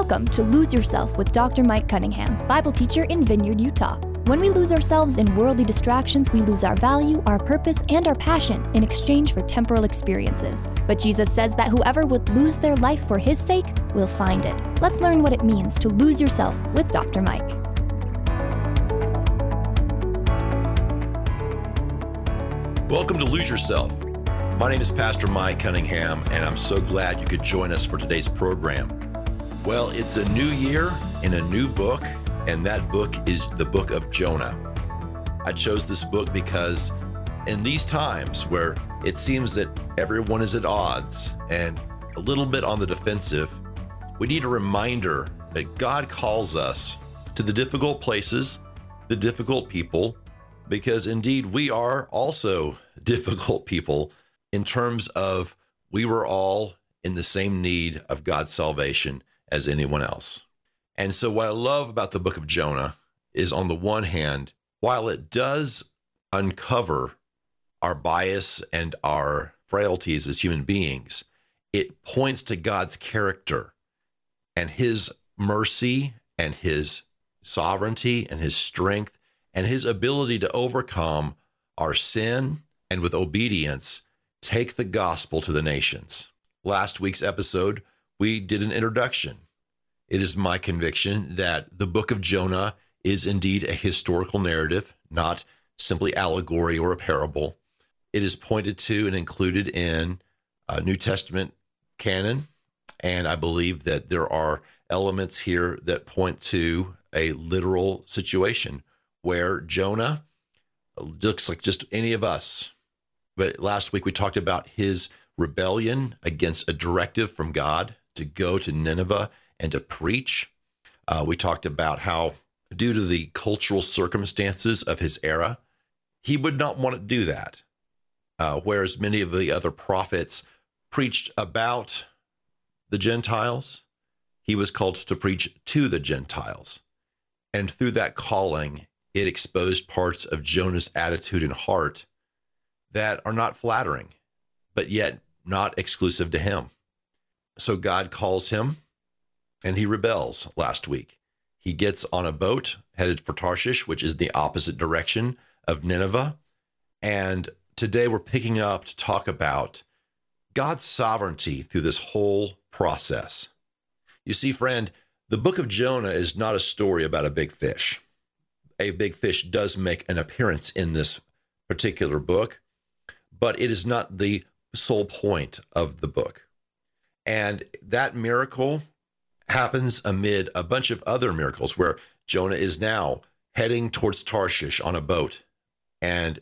Welcome to Lose Yourself with Dr. Mike Cunningham, Bible teacher in Vineyard, Utah. When we lose ourselves in worldly distractions, we lose our value, our purpose, and our passion in exchange for temporal experiences. But Jesus says that whoever would lose their life for his sake will find it. Let's learn what it means to lose yourself with Dr. Mike. Welcome to Lose Yourself. My name is Pastor Mike Cunningham, and I'm so glad you could join us for today's program. Well, it's a new year in a new book, and that book is the book of Jonah. I chose this book because in these times where it seems that everyone is at odds and a little bit on the defensive, we need a reminder that God calls us to the difficult places, the difficult people, because indeed we are also difficult people in terms of we were all in the same need of God's salvation as anyone else. And so, what I love about the book of Jonah is on the one hand, while it does uncover our bias and our frailties as human beings, it points to God's character and his mercy and his sovereignty and his strength and his ability to overcome our sin and with obedience take the gospel to the nations. Last week's episode, we did an introduction it is my conviction that the book of Jonah is indeed a historical narrative, not simply allegory or a parable. It is pointed to and included in a New Testament canon. And I believe that there are elements here that point to a literal situation where Jonah uh, looks like just any of us. But last week we talked about his rebellion against a directive from God to go to Nineveh and to preach. Uh, we talked about how, due to the cultural circumstances of his era, he would not want to do that. Uh, whereas many of the other prophets preached about the Gentiles, he was called to preach to the Gentiles. And through that calling, it exposed parts of Jonah's attitude and heart that are not flattering, but yet not exclusive to him. So God calls him and he rebels last week. He gets on a boat headed for Tarshish, which is the opposite direction of Nineveh. And today we're picking up to talk about God's sovereignty through this whole process. You see, friend, the book of Jonah is not a story about a big fish. A big fish does make an appearance in this particular book, but it is not the sole point of the book. And that miracle happens amid a bunch of other miracles where Jonah is now heading towards Tarshish on a boat. And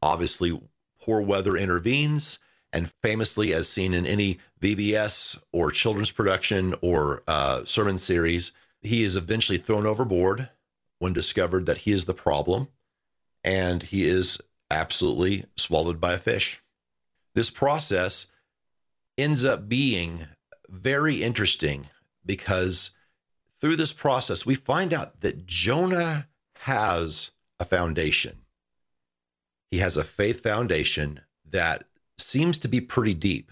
obviously, poor weather intervenes. And famously, as seen in any VBS or children's production or uh, sermon series, he is eventually thrown overboard when discovered that he is the problem. And he is absolutely swallowed by a fish. This process ends up being very interesting because through this process, we find out that Jonah has a foundation. He has a faith foundation that seems to be pretty deep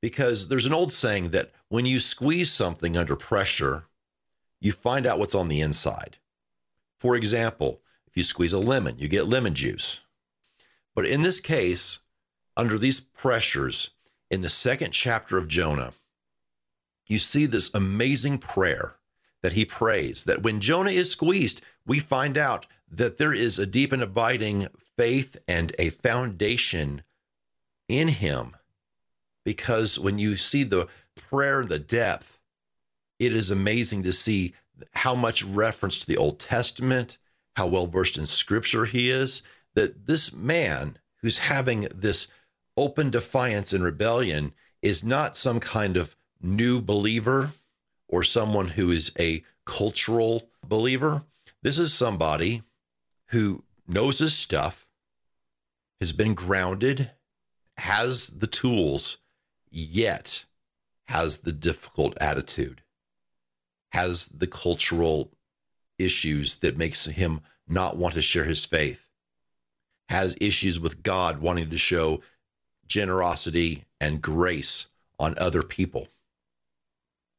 because there's an old saying that when you squeeze something under pressure, you find out what's on the inside. For example, if you squeeze a lemon, you get lemon juice. But in this case, under these pressures, in the second chapter of Jonah, you see this amazing prayer that he prays. That when Jonah is squeezed, we find out that there is a deep and abiding faith and a foundation in him. Because when you see the prayer, the depth, it is amazing to see how much reference to the Old Testament, how well versed in scripture he is. That this man who's having this open defiance and rebellion is not some kind of new believer or someone who is a cultural believer. This is somebody who knows his stuff, has been grounded, has the tools, yet has the difficult attitude, has the cultural issues that makes him not want to share his faith, has issues with God wanting to show generosity and grace on other people.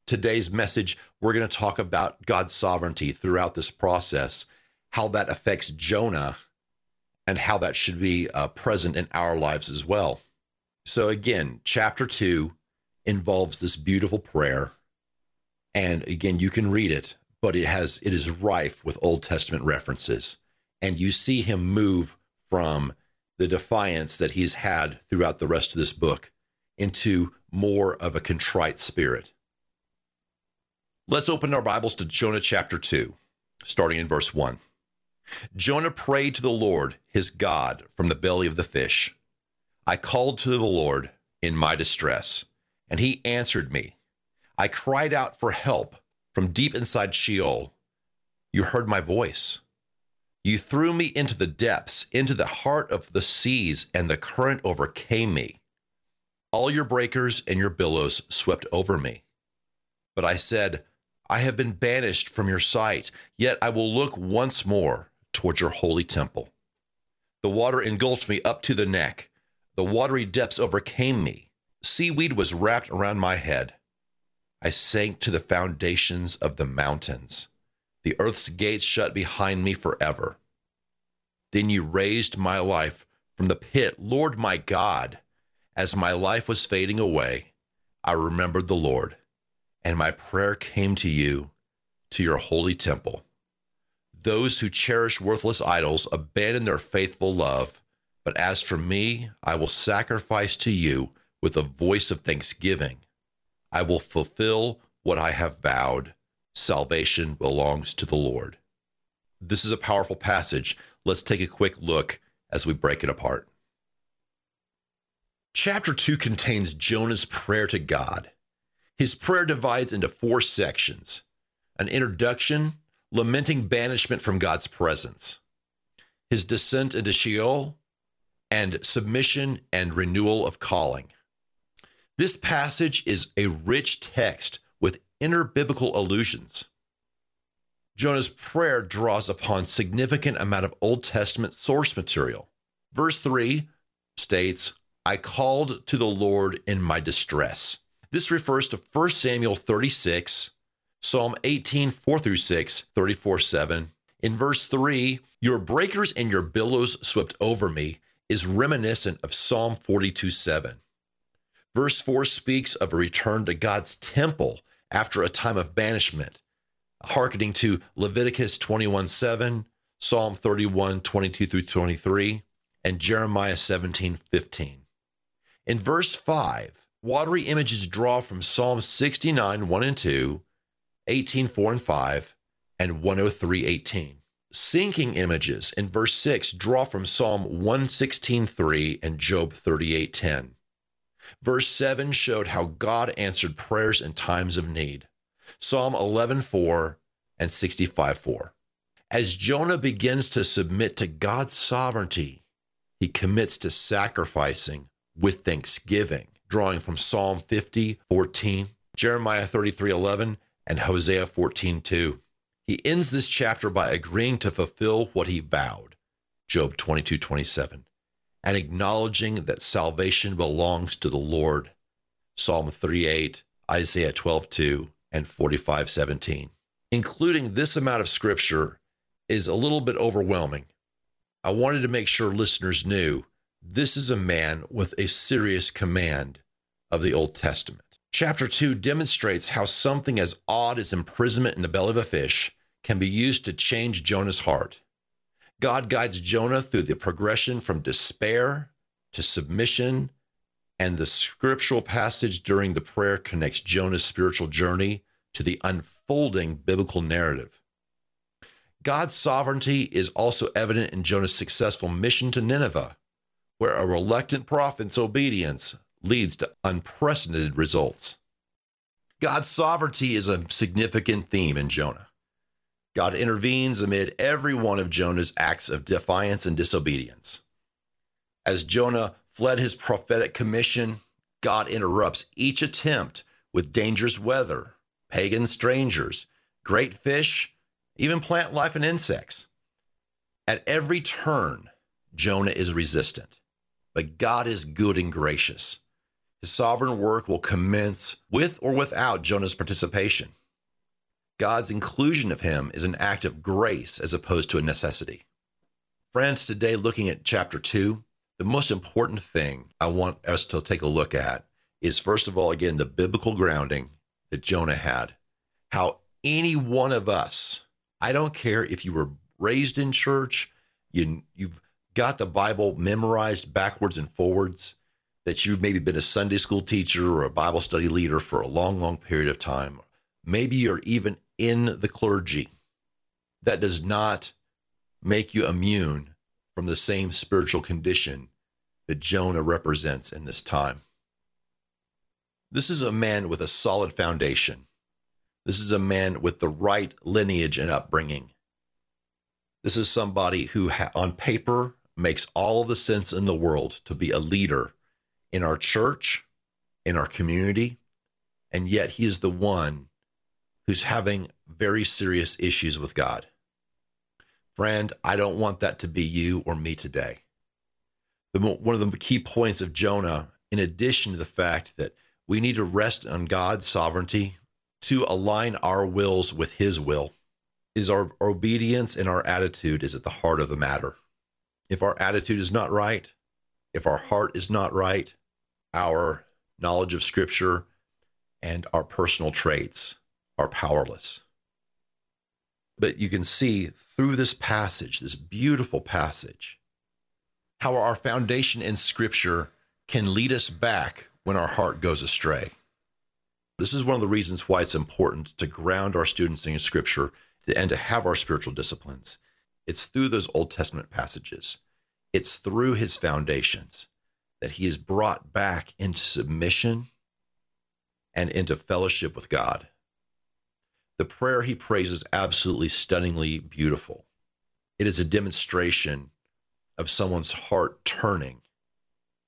today's message, we're going to talk about God's sovereignty throughout this process, how that affects Jonah, and how that should be uh, present in our lives as well. So, again, chapter two involves this beautiful prayer. And again, you can read it, but it has it is rife with Old Testament references. And you see him move from the defiance that he's had throughout the rest of this book into more of a contrite spirit. Let's open our Bibles to Jonah chapter 2, starting in verse 1. Jonah prayed to the Lord, his God, from the belly of the fish. I called to the Lord in my distress, and he answered me. I cried out for help from deep inside Sheol. You heard my voice. You threw me into the depths, into the heart of the seas, and the current overcame me. All your breakers and your billows swept over me. But I said, I have been banished from your sight, yet I will look once more towards your holy temple. The water engulfed me up to the neck. The watery depths overcame me. Seaweed was wrapped around my head. I sank to the foundations of the mountains. The earth's gates shut behind me forever. Then you raised my life from the pit, Lord my God. As my life was fading away, I remembered the Lord, and my prayer came to you, to your holy temple. Those who cherish worthless idols abandon their faithful love, but as for me, I will sacrifice to you with a voice of thanksgiving. I will fulfill what I have vowed. Salvation belongs to the Lord. This is a powerful passage. Let's take a quick look as we break it apart. Chapter 2 contains Jonah's prayer to God. His prayer divides into four sections an introduction, lamenting banishment from God's presence, his descent into Sheol, and submission and renewal of calling. This passage is a rich text with inner biblical allusions. Jonah's prayer draws upon significant amount of Old Testament source material. Verse 3 states, I called to the Lord in my distress. This refers to 1 Samuel 36, Psalm 18, 4 through 6, 34, 7. In verse 3, your breakers and your billows swept over me is reminiscent of Psalm 42, 7. Verse 4 speaks of a return to God's temple after a time of banishment, hearkening to Leviticus 21, 7, Psalm 31, 22 through 23, and Jeremiah 17, 15. In verse 5, watery images draw from Psalm 69, 1 and 2, 18, 4 and 5, and 103, 18. Sinking images in verse 6 draw from Psalm 116, 3 and Job 38, 10. Verse 7 showed how God answered prayers in times of need. Psalm 11, 4 and 65, 4. As Jonah begins to submit to God's sovereignty, he commits to sacrificing with thanksgiving, drawing from Psalm 50, 14, Jeremiah 33, 11, and Hosea 14, 2. He ends this chapter by agreeing to fulfill what he vowed, Job 22, 27, and acknowledging that salvation belongs to the Lord, Psalm 38, Isaiah 12, 2, and 45, 17. Including this amount of scripture is a little bit overwhelming. I wanted to make sure listeners knew this is a man with a serious command of the Old Testament. Chapter 2 demonstrates how something as odd as imprisonment in the belly of a fish can be used to change Jonah's heart. God guides Jonah through the progression from despair to submission, and the scriptural passage during the prayer connects Jonah's spiritual journey to the unfolding biblical narrative. God's sovereignty is also evident in Jonah's successful mission to Nineveh where a reluctant prophet's obedience leads to unprecedented results. God's sovereignty is a significant theme in Jonah. God intervenes amid every one of Jonah's acts of defiance and disobedience. As Jonah fled his prophetic commission, God interrupts each attempt with dangerous weather, pagan strangers, great fish, even plant life and insects. At every turn, Jonah is resistant but God is good and gracious. His sovereign work will commence with or without Jonah's participation. God's inclusion of him is an act of grace as opposed to a necessity. Friends, today looking at chapter 2, the most important thing I want us to take a look at is first of all, again, the biblical grounding that Jonah had. How any one of us, I don't care if you were raised in church, you, you've got the Bible memorized backwards and forwards, that you've maybe been a Sunday school teacher or a Bible study leader for a long, long period of time. Maybe you're even in the clergy. That does not make you immune from the same spiritual condition that Jonah represents in this time. This is a man with a solid foundation. This is a man with the right lineage and upbringing. This is somebody who, on paper, makes all the sense in the world to be a leader in our church, in our community, and yet he is the one who's having very serious issues with God. Friend, I don't want that to be you or me today. The, one of the key points of Jonah, in addition to the fact that we need to rest on God's sovereignty to align our wills with his will, is our obedience and our attitude is at the heart of the matter. If our attitude is not right, if our heart is not right, our knowledge of scripture and our personal traits are powerless. But you can see through this passage, this beautiful passage, how our foundation in Scripture can lead us back when our heart goes astray. This is one of the reasons why it's important to ground our students in Scripture and to have our spiritual disciplines. It's through those Old Testament passages, it's through his foundations that he is brought back into submission and into fellowship with God. The prayer he prays is absolutely stunningly beautiful. It is a demonstration of someone's heart turning.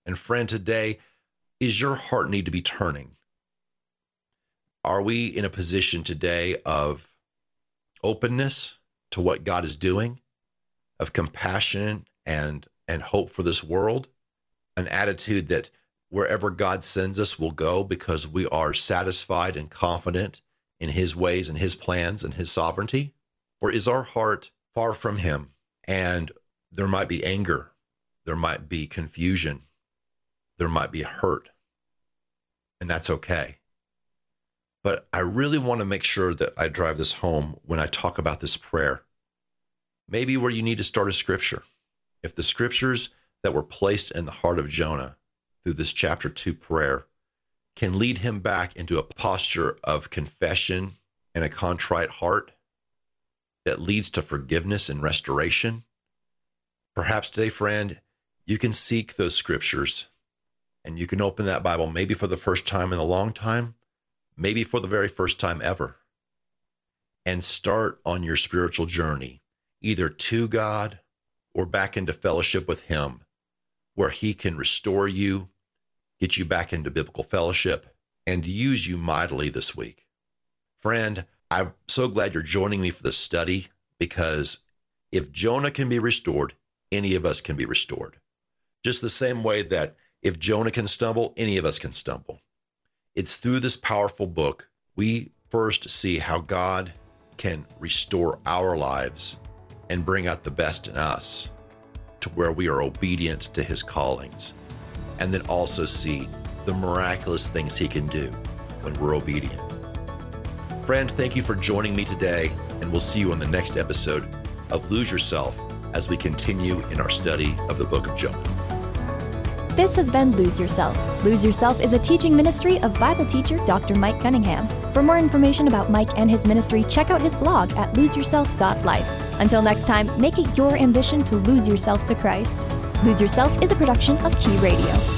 And friend, today, is your heart need to be turning? Are we in a position today of openness to what God is doing, of compassion and and hope for this world? An attitude that wherever God sends us, we'll go because we are satisfied and confident in his ways and his plans and his sovereignty? Or is our heart far from him and there might be anger, there might be confusion, there might be hurt, and that's okay. But I really want to make sure that I drive this home when I talk about this prayer. Maybe where you need to start a scripture. If the scriptures that were placed in the heart of Jonah through this chapter 2 prayer can lead him back into a posture of confession and a contrite heart that leads to forgiveness and restoration. Perhaps today, friend, you can seek those scriptures and you can open that Bible maybe for the first time in a long time, maybe for the very first time ever, and start on your spiritual journey, either to God or back into fellowship with Him, where He can restore you get you back into biblical fellowship, and use you mightily this week. Friend, I'm so glad you're joining me for this study because if Jonah can be restored, any of us can be restored. Just the same way that if Jonah can stumble, any of us can stumble. It's through this powerful book we first see how God can restore our lives and bring out the best in us to where we are obedient to his callings and then also see the miraculous things He can do when we're obedient. Friend, thank you for joining me today, and we'll see you on the next episode of Lose Yourself as we continue in our study of the book of Jonah. This has been Lose Yourself. Lose Yourself is a teaching ministry of Bible teacher Dr. Mike Cunningham. For more information about Mike and his ministry, check out his blog at loseyourself.life. Until next time, make it your ambition to lose yourself to Christ. Lose Yourself is a production of Key Radio.